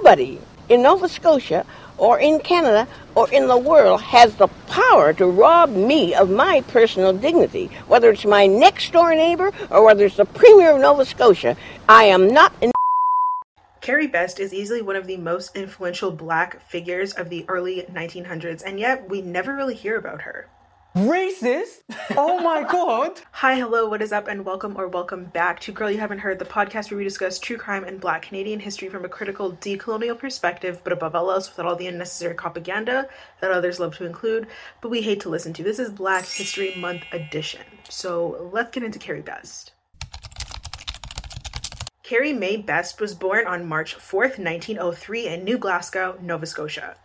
nobody in Nova Scotia or in Canada or in the world has the power to rob me of my personal dignity, whether it's my next door neighbor or whether it's the Premier of Nova Scotia. I am not in. Carrie Best is easily one of the most influential black figures of the early 1900s, and yet we never really hear about her. Racist? Oh my god. Hi, hello, what is up, and welcome or welcome back to Girl You Haven't Heard, the podcast where we discuss true crime and black Canadian history from a critical decolonial perspective, but above all else, without all the unnecessary propaganda that others love to include, but we hate to listen to. This is Black History Month edition. So let's get into Carrie Best. Carrie Mae Best was born on March 4th, 1903, in New Glasgow, Nova Scotia.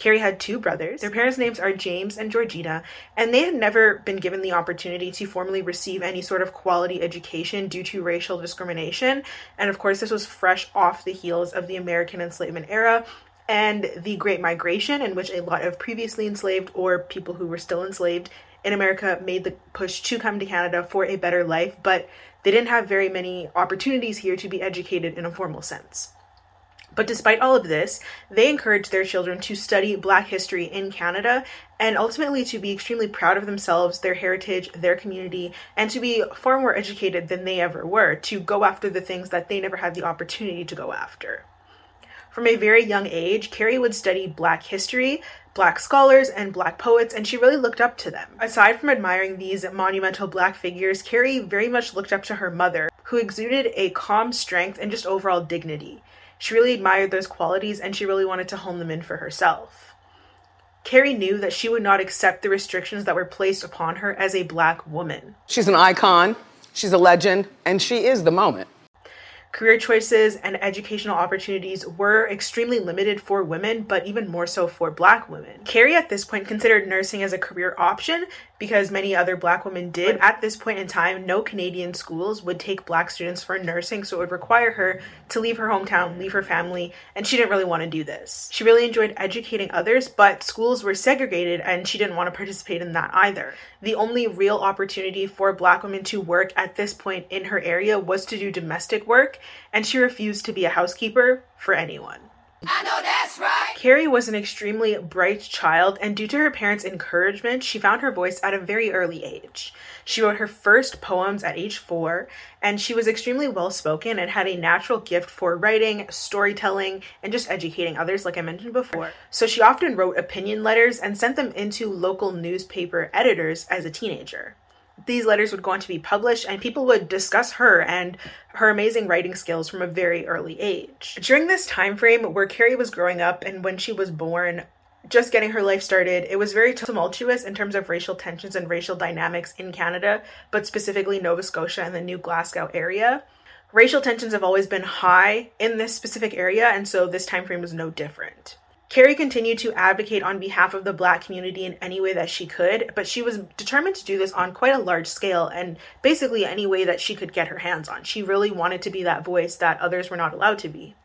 Carrie had two brothers. Their parents' names are James and Georgina, and they had never been given the opportunity to formally receive any sort of quality education due to racial discrimination. And of course, this was fresh off the heels of the American enslavement era and the Great Migration, in which a lot of previously enslaved or people who were still enslaved in America made the push to come to Canada for a better life, but they didn't have very many opportunities here to be educated in a formal sense. But despite all of this, they encourage their children to study Black history in Canada and ultimately to be extremely proud of themselves, their heritage, their community, and to be far more educated than they ever were, to go after the things that they never had the opportunity to go after. From a very young age, Carrie would study Black history, Black scholars, and Black poets, and she really looked up to them. Aside from admiring these monumental Black figures, Carrie very much looked up to her mother, who exuded a calm strength and just overall dignity. She really admired those qualities and she really wanted to hone them in for herself. Carrie knew that she would not accept the restrictions that were placed upon her as a black woman. She's an icon, she's a legend, and she is the moment. Career choices and educational opportunities were extremely limited for women, but even more so for black women. Carrie at this point considered nursing as a career option because many other black women did. At this point in time, no Canadian schools would take black students for nursing, so it would require her to leave her hometown, leave her family, and she didn't really want to do this. She really enjoyed educating others, but schools were segregated and she didn't want to participate in that either. The only real opportunity for black women to work at this point in her area was to do domestic work, and she refused to be a housekeeper for anyone. I know that's right. Carrie was an extremely bright child, and due to her parents' encouragement, she found her voice at a very early age. She wrote her first poems at age four, and she was extremely well spoken and had a natural gift for writing, storytelling, and just educating others, like I mentioned before. So she often wrote opinion letters and sent them into local newspaper editors as a teenager these letters would go on to be published and people would discuss her and her amazing writing skills from a very early age. During this time frame where Carrie was growing up and when she was born, just getting her life started, it was very tumultuous in terms of racial tensions and racial dynamics in Canada, but specifically Nova Scotia and the New Glasgow area. Racial tensions have always been high in this specific area, and so this time frame was no different. Carrie continued to advocate on behalf of the black community in any way that she could, but she was determined to do this on quite a large scale and basically any way that she could get her hands on. She really wanted to be that voice that others were not allowed to be.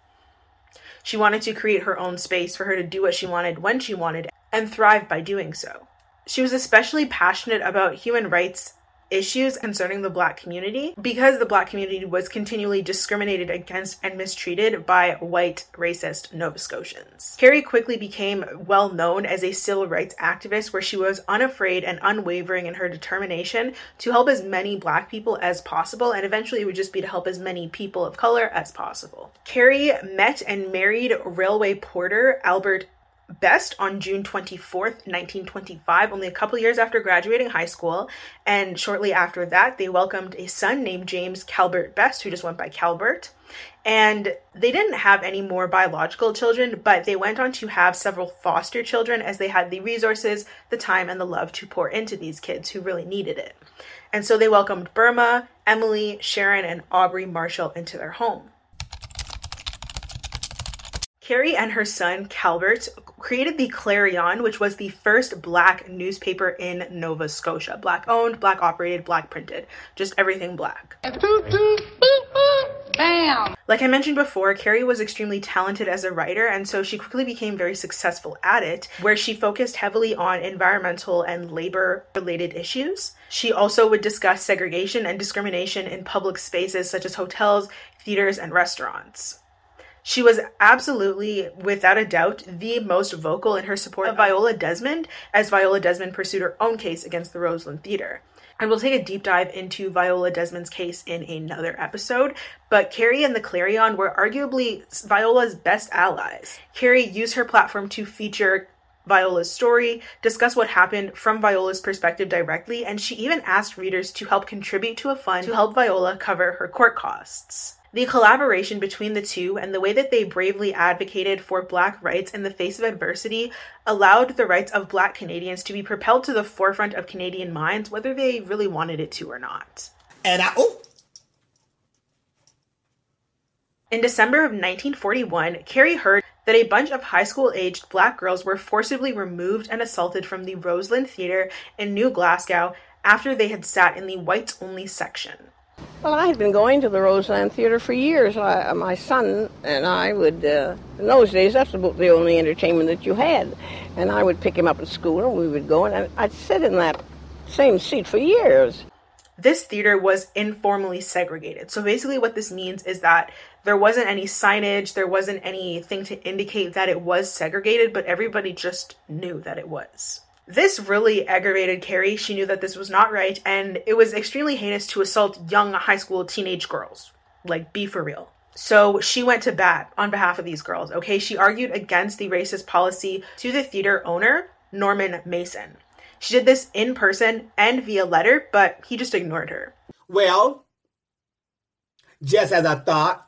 She wanted to create her own space for her to do what she wanted when she wanted and thrive by doing so. She was especially passionate about human rights issues concerning the black community because the black community was continually discriminated against and mistreated by white racist Nova Scotians. Carrie quickly became well known as a civil rights activist where she was unafraid and unwavering in her determination to help as many black people as possible and eventually it would just be to help as many people of color as possible. Carrie met and married railway porter Albert Best on June 24th, 1925, only a couple years after graduating high school. And shortly after that, they welcomed a son named James Calbert Best, who just went by Calbert. And they didn't have any more biological children, but they went on to have several foster children as they had the resources, the time, and the love to pour into these kids who really needed it. And so they welcomed Burma, Emily, Sharon, and Aubrey Marshall into their home. Carrie and her son, Calbert, created the Clarion, which was the first black newspaper in Nova Scotia. Black owned, black operated, black printed. Just everything black. Bam! Like I mentioned before, Carrie was extremely talented as a writer, and so she quickly became very successful at it, where she focused heavily on environmental and labor related issues. She also would discuss segregation and discrimination in public spaces such as hotels, theaters, and restaurants. She was absolutely, without a doubt, the most vocal in her support of Viola Desmond as Viola Desmond pursued her own case against the Roseland Theater. And we'll take a deep dive into Viola Desmond's case in another episode. But Carrie and the Clarion were arguably Viola's best allies. Carrie used her platform to feature Viola's story, discuss what happened from Viola's perspective directly, and she even asked readers to help contribute to a fund to help Viola cover her court costs. The collaboration between the two and the way that they bravely advocated for Black rights in the face of adversity allowed the rights of Black Canadians to be propelled to the forefront of Canadian minds, whether they really wanted it to or not. And I, oh. In December of 1941, Carrie heard that a bunch of high school aged black girls were forcibly removed and assaulted from the Roseland Theatre in New Glasgow after they had sat in the whites only section. Well, I had been going to the Roseland Theater for years. I, my son and I would, uh, in those days, that's about the only entertainment that you had. And I would pick him up at school and we would go, and I'd sit in that same seat for years. This theater was informally segregated. So basically, what this means is that there wasn't any signage, there wasn't anything to indicate that it was segregated, but everybody just knew that it was. This really aggravated Carrie. She knew that this was not right, and it was extremely heinous to assault young high school teenage girls. Like, be for real. So she went to bat on behalf of these girls, okay? She argued against the racist policy to the theater owner, Norman Mason. She did this in person and via letter, but he just ignored her. Well, just as I thought,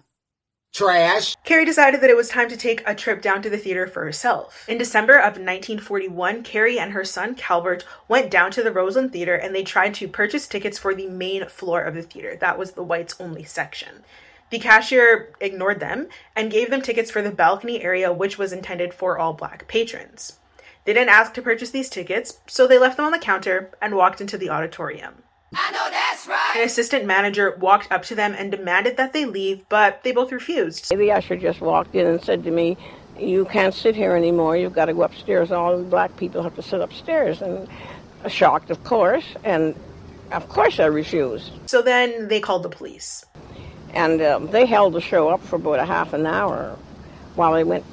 Trash. Carrie decided that it was time to take a trip down to the theater for herself. In December of 1941, Carrie and her son Calbert went down to the Roseland Theater and they tried to purchase tickets for the main floor of the theater. That was the whites only section. The cashier ignored them and gave them tickets for the balcony area, which was intended for all black patrons. They didn't ask to purchase these tickets, so they left them on the counter and walked into the auditorium. I know that's right. An assistant manager walked up to them and demanded that they leave, but they both refused. The usher just walked in and said to me, You can't sit here anymore. You've got to go upstairs. All the black people have to sit upstairs. And shocked, of course, and of course I refused. So then they called the police. And um, they held the show up for about a half an hour while they went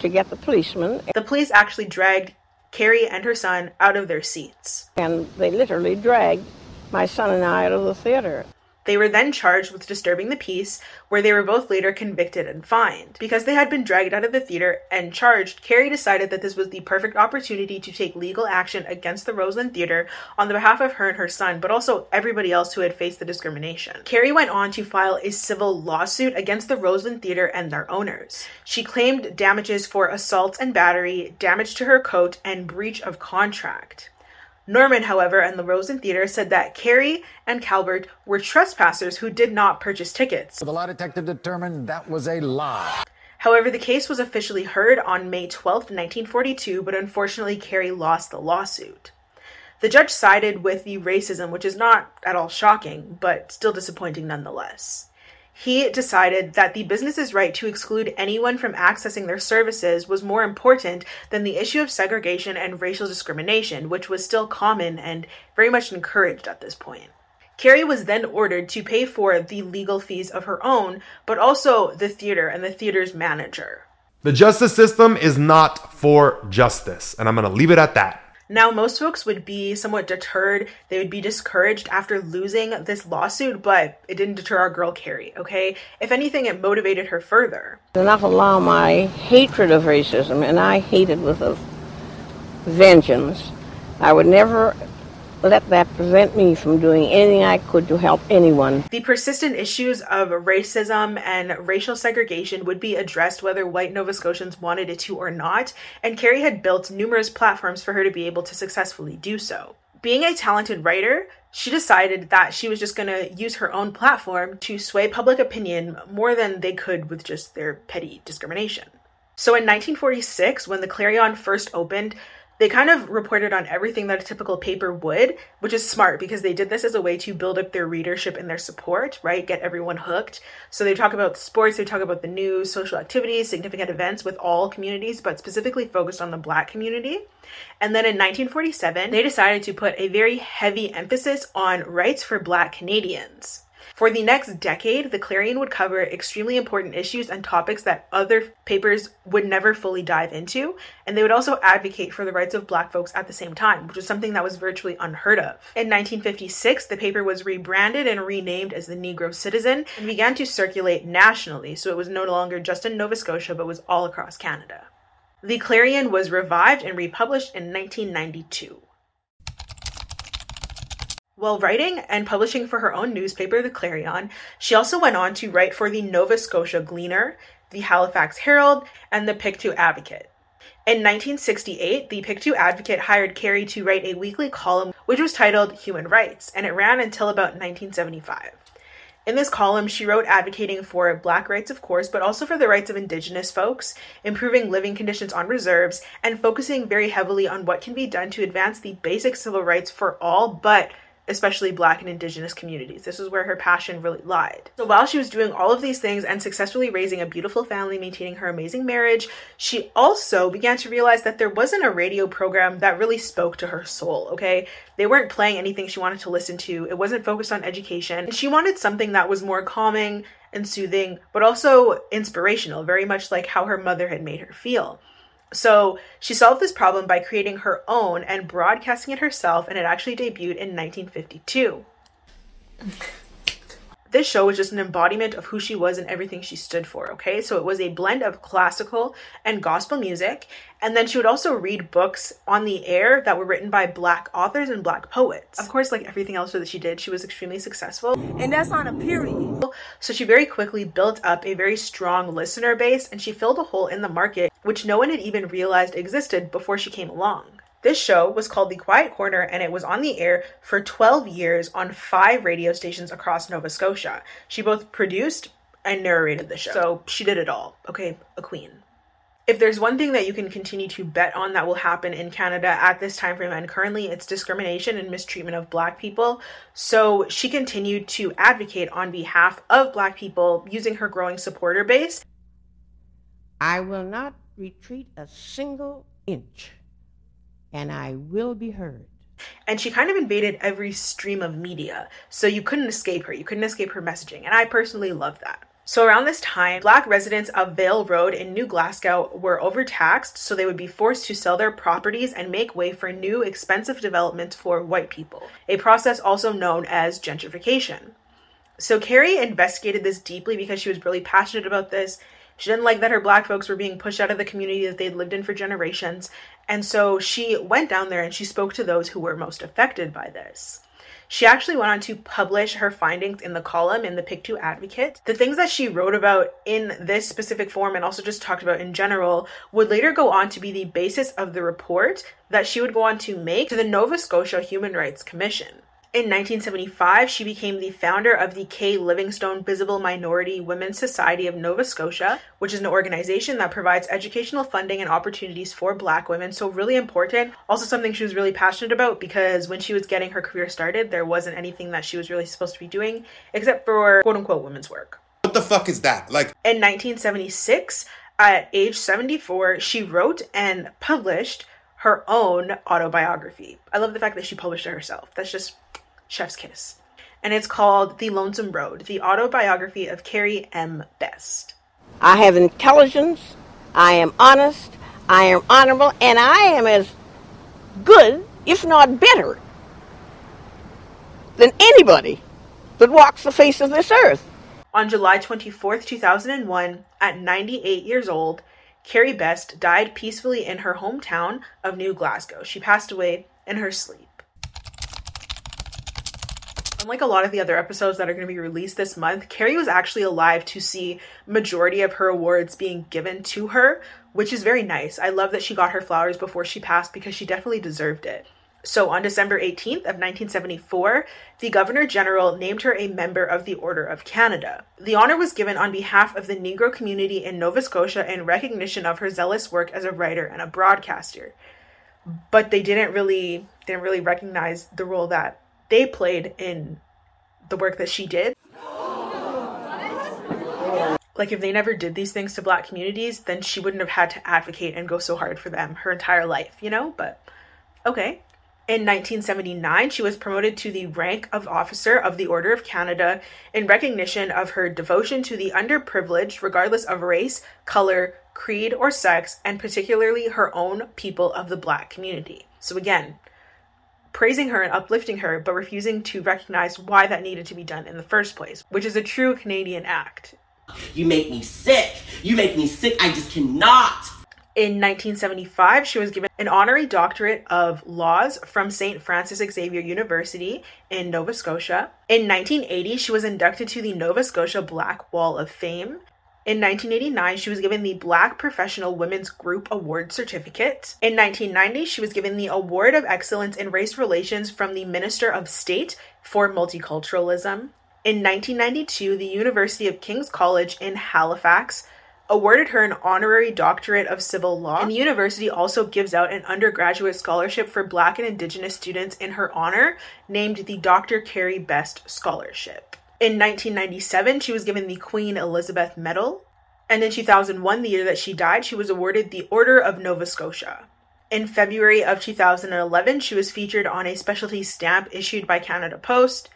to get the policeman. The police actually dragged Carrie and her son out of their seats. And they literally dragged my son and I out of the theater. They were then charged with disturbing the peace, where they were both later convicted and fined. Because they had been dragged out of the theater and charged, Carrie decided that this was the perfect opportunity to take legal action against the Roseland Theater on the behalf of her and her son, but also everybody else who had faced the discrimination. Carrie went on to file a civil lawsuit against the Roseland Theater and their owners. She claimed damages for assault and battery, damage to her coat, and breach of contract. Norman, however, and the Roseland Theater said that Carrie and Calbert were trespassers who did not purchase tickets. The lie detective determined that was a lie. However, the case was officially heard on May 12, 1942, but unfortunately, Carrie lost the lawsuit. The judge sided with the racism, which is not at all shocking, but still disappointing nonetheless he decided that the business's right to exclude anyone from accessing their services was more important than the issue of segregation and racial discrimination, which was still common and very much encouraged at this point. Carrie was then ordered to pay for the legal fees of her own, but also the theater and the theater's manager. The justice system is not for justice, and I'm going to leave it at that. Now, most folks would be somewhat deterred. They would be discouraged after losing this lawsuit, but it didn't deter our girl Carrie, okay? If anything, it motivated her further. Enough allow my hatred of racism, and I hated with a vengeance. I would never let that prevent me from doing anything I could to help anyone. The persistent issues of racism and racial segregation would be addressed whether white Nova Scotians wanted it to or not, and Carrie had built numerous platforms for her to be able to successfully do so. Being a talented writer, she decided that she was just going to use her own platform to sway public opinion more than they could with just their petty discrimination. So in 1946, when the Clarion first opened, they kind of reported on everything that a typical paper would, which is smart because they did this as a way to build up their readership and their support, right? Get everyone hooked. So they talk about sports, they talk about the news, social activities, significant events with all communities, but specifically focused on the black community. And then in 1947, they decided to put a very heavy emphasis on rights for black Canadians. For the next decade, the Clarion would cover extremely important issues and topics that other papers would never fully dive into, and they would also advocate for the rights of black folks at the same time, which was something that was virtually unheard of. In 1956, the paper was rebranded and renamed as the Negro Citizen and began to circulate nationally, so it was no longer just in Nova Scotia but was all across Canada. The Clarion was revived and republished in 1992. While writing and publishing for her own newspaper, The Clarion, she also went on to write for the Nova Scotia Gleaner, the Halifax Herald, and the Pictou Advocate. In 1968, the Pictou Advocate hired Carrie to write a weekly column which was titled Human Rights, and it ran until about 1975. In this column, she wrote advocating for Black rights, of course, but also for the rights of Indigenous folks, improving living conditions on reserves, and focusing very heavily on what can be done to advance the basic civil rights for all, but especially black and indigenous communities. This is where her passion really lied. So while she was doing all of these things and successfully raising a beautiful family, maintaining her amazing marriage, she also began to realize that there wasn't a radio program that really spoke to her soul, okay? They weren't playing anything she wanted to listen to. It wasn't focused on education. She wanted something that was more calming and soothing, but also inspirational, very much like how her mother had made her feel. So she solved this problem by creating her own and broadcasting it herself, and it actually debuted in 1952. This show was just an embodiment of who she was and everything she stood for, okay? So it was a blend of classical and gospel music. And then she would also read books on the air that were written by black authors and black poets. Of course, like everything else that she did, she was extremely successful. And that's on a period. So she very quickly built up a very strong listener base and she filled a hole in the market which no one had even realized existed before she came along. This show was called The Quiet Corner and it was on the air for 12 years on five radio stations across Nova Scotia. She both produced and narrated the show. So she did it all. Okay, a queen. If there's one thing that you can continue to bet on that will happen in Canada at this time frame and currently it's discrimination and mistreatment of black people. So she continued to advocate on behalf of black people using her growing supporter base. I will not retreat a single inch, and I will be heard. And she kind of invaded every stream of media, so you couldn't escape her. You couldn't escape her messaging, and I personally love that. So around this time, black residents of Vale Road in New Glasgow were overtaxed, so they would be forced to sell their properties and make way for new expensive developments for white people, a process also known as gentrification. So Carrie investigated this deeply because she was really passionate about this she didn't like that her black folks were being pushed out of the community that they'd lived in for generations. And so she went down there and she spoke to those who were most affected by this. She actually went on to publish her findings in the column in the Pictou Advocate. The things that she wrote about in this specific form and also just talked about in general would later go on to be the basis of the report that she would go on to make to the Nova Scotia Human Rights Commission. In 1975, she became the founder of the Kay Livingstone Visible Minority Women's Society of Nova Scotia, which is an organization that provides educational funding and opportunities for Black women. So, really important. Also, something she was really passionate about because when she was getting her career started, there wasn't anything that she was really supposed to be doing except for quote unquote women's work. What the fuck is that? Like, in 1976, at age 74, she wrote and published her own autobiography. I love the fact that she published it herself. That's just Chef's Kiss. And it's called The Lonesome Road, the autobiography of Carrie M. Best. I have intelligence, I am honest, I am honorable, and I am as good, if not better, than anybody that walks the face of this earth. On July 24th, 2001, at 98 years old, Carrie Best died peacefully in her hometown of New Glasgow. She passed away in her sleep. Unlike a lot of the other episodes that are going to be released this month, Carrie was actually alive to see majority of her awards being given to her, which is very nice. I love that she got her flowers before she passed because she definitely deserved it. So on December 18th of 1974, the Governor General named her a member of the Order of Canada. The honor was given on behalf of the Negro community in Nova Scotia in recognition of her zealous work as a writer and a broadcaster. But they didn't really didn't really recognize the role that they played in the work that she did. Like, if they never did these things to black communities, then she wouldn't have had to advocate and go so hard for them her entire life, you know? But okay. In 1979, she was promoted to the rank of Officer of the Order of Canada in recognition of her devotion to the underprivileged, regardless of race, color, creed, or sex, and particularly her own people of the Black community. So, again, praising her and uplifting her, but refusing to recognize why that needed to be done in the first place, which is a true Canadian act. You make me sick. You make me sick. I just cannot. In 1975, she was given an honorary doctorate of laws from St. Francis Xavier University in Nova Scotia. In 1980, she was inducted to the Nova Scotia Black Wall of Fame. In 1989, she was given the Black Professional Women's Group Award Certificate. In 1990, she was given the Award of Excellence in Race Relations from the Minister of State for Multiculturalism. In 1992, the University of King's College in Halifax awarded her an honorary doctorate of civil law. And the university also gives out an undergraduate scholarship for Black and Indigenous students in her honor, named the Dr. Carrie Best Scholarship. In 1997, she was given the Queen Elizabeth Medal. And in 2001, the year that she died, she was awarded the Order of Nova Scotia. In February of 2011, she was featured on a specialty stamp issued by Canada Post.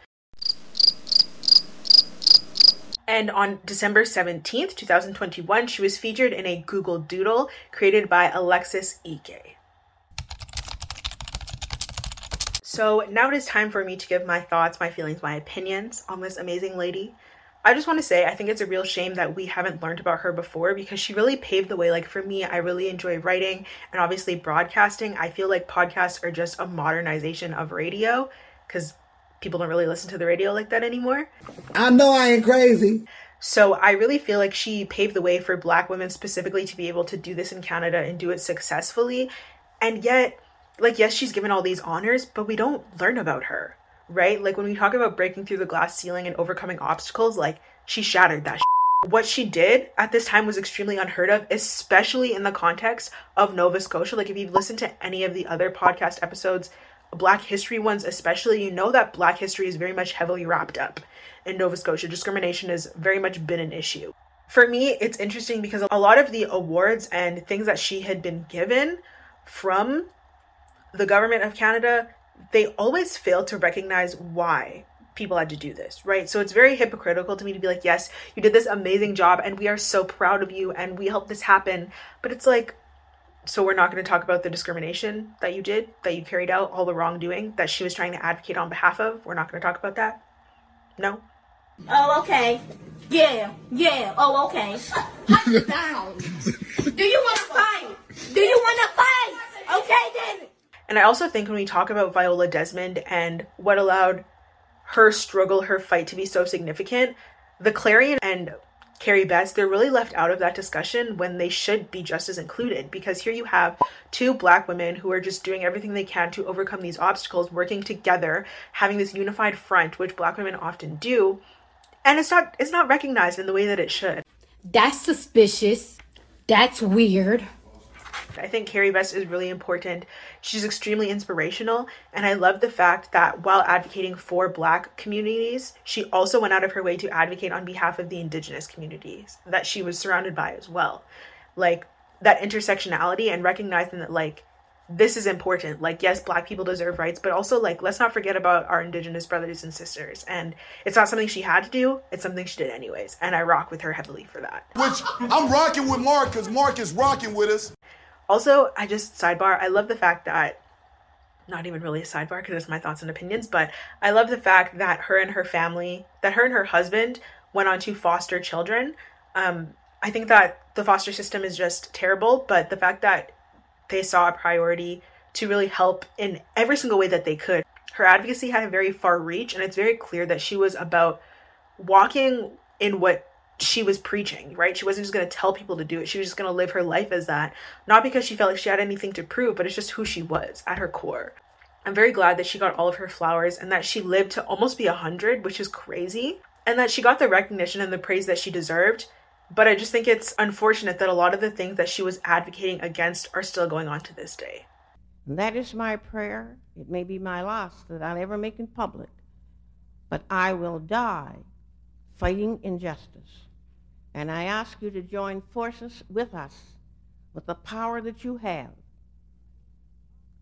And on December 17th, 2021, she was featured in a Google Doodle created by Alexis Eke. So now it is time for me to give my thoughts, my feelings, my opinions on this amazing lady. I just want to say I think it's a real shame that we haven't learned about her before because she really paved the way. Like for me, I really enjoy writing and obviously broadcasting. I feel like podcasts are just a modernization of radio because people don't really listen to the radio like that anymore. I know I ain't crazy. So I really feel like she paved the way for black women specifically to be able to do this in Canada and do it successfully. And yet, like, yes, she's given all these honors, but we don't learn about her, right? Like, when we talk about breaking through the glass ceiling and overcoming obstacles, like, she shattered that. What she did at this time was extremely unheard of, especially in the context of Nova Scotia. Like, if you've listened to any of the other podcast episodes Black history ones, especially, you know that Black history is very much heavily wrapped up in Nova Scotia. Discrimination has very much been an issue. For me, it's interesting because a lot of the awards and things that she had been given from the government of Canada, they always fail to recognize why people had to do this, right? So it's very hypocritical to me to be like, yes, you did this amazing job and we are so proud of you and we helped this happen. But it's like, so we're not going to talk about the discrimination that you did, that you carried out, all the wrongdoing that she was trying to advocate on behalf of. We're not going to talk about that. No. Oh, okay. Yeah, yeah. Oh, okay. down. Do you want to fight? Do you want to fight? Okay, then. And I also think when we talk about Viola Desmond and what allowed her struggle, her fight to be so significant, the Clarion and Carrie Best, they're really left out of that discussion when they should be just as included because here you have two black women who are just doing everything they can to overcome these obstacles, working together, having this unified front, which black women often do, and it's not it's not recognized in the way that it should. That's suspicious. That's weird. I think Carrie Best is really important. She's extremely inspirational, and I love the fact that while advocating for Black communities, she also went out of her way to advocate on behalf of the Indigenous communities that she was surrounded by as well. Like that intersectionality and recognizing that, like, this is important. Like, yes, Black people deserve rights, but also, like, let's not forget about our Indigenous brothers and sisters. And it's not something she had to do, it's something she did anyways. And I rock with her heavily for that. Which I'm rocking with Mark because Mark is rocking with us. Also, I just sidebar, I love the fact that not even really a sidebar because it's my thoughts and opinions, but I love the fact that her and her family, that her and her husband went on to foster children. Um, I think that the foster system is just terrible, but the fact that they saw a priority to really help in every single way that they could. Her advocacy had a very far reach, and it's very clear that she was about walking in what she was preaching, right? She wasn't just going to tell people to do it. She was just going to live her life as that. Not because she felt like she had anything to prove, but it's just who she was at her core. I'm very glad that she got all of her flowers and that she lived to almost be 100, which is crazy, and that she got the recognition and the praise that she deserved. But I just think it's unfortunate that a lot of the things that she was advocating against are still going on to this day. That is my prayer. It may be my last that I'll ever make in public, but I will die fighting injustice. And I ask you to join forces with us with the power that you have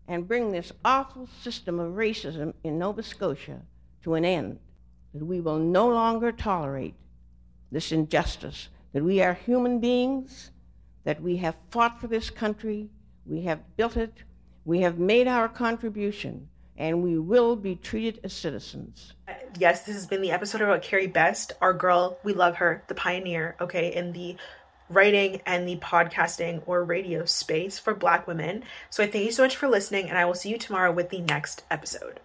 and bring this awful system of racism in Nova Scotia to an end. That we will no longer tolerate this injustice, that we are human beings, that we have fought for this country, we have built it, we have made our contribution, and we will be treated as citizens. Uh, yes, this has been the episode about Carrie Best, our girl. We love her, the pioneer, okay, in the writing and the podcasting or radio space for Black women. So I thank you so much for listening, and I will see you tomorrow with the next episode.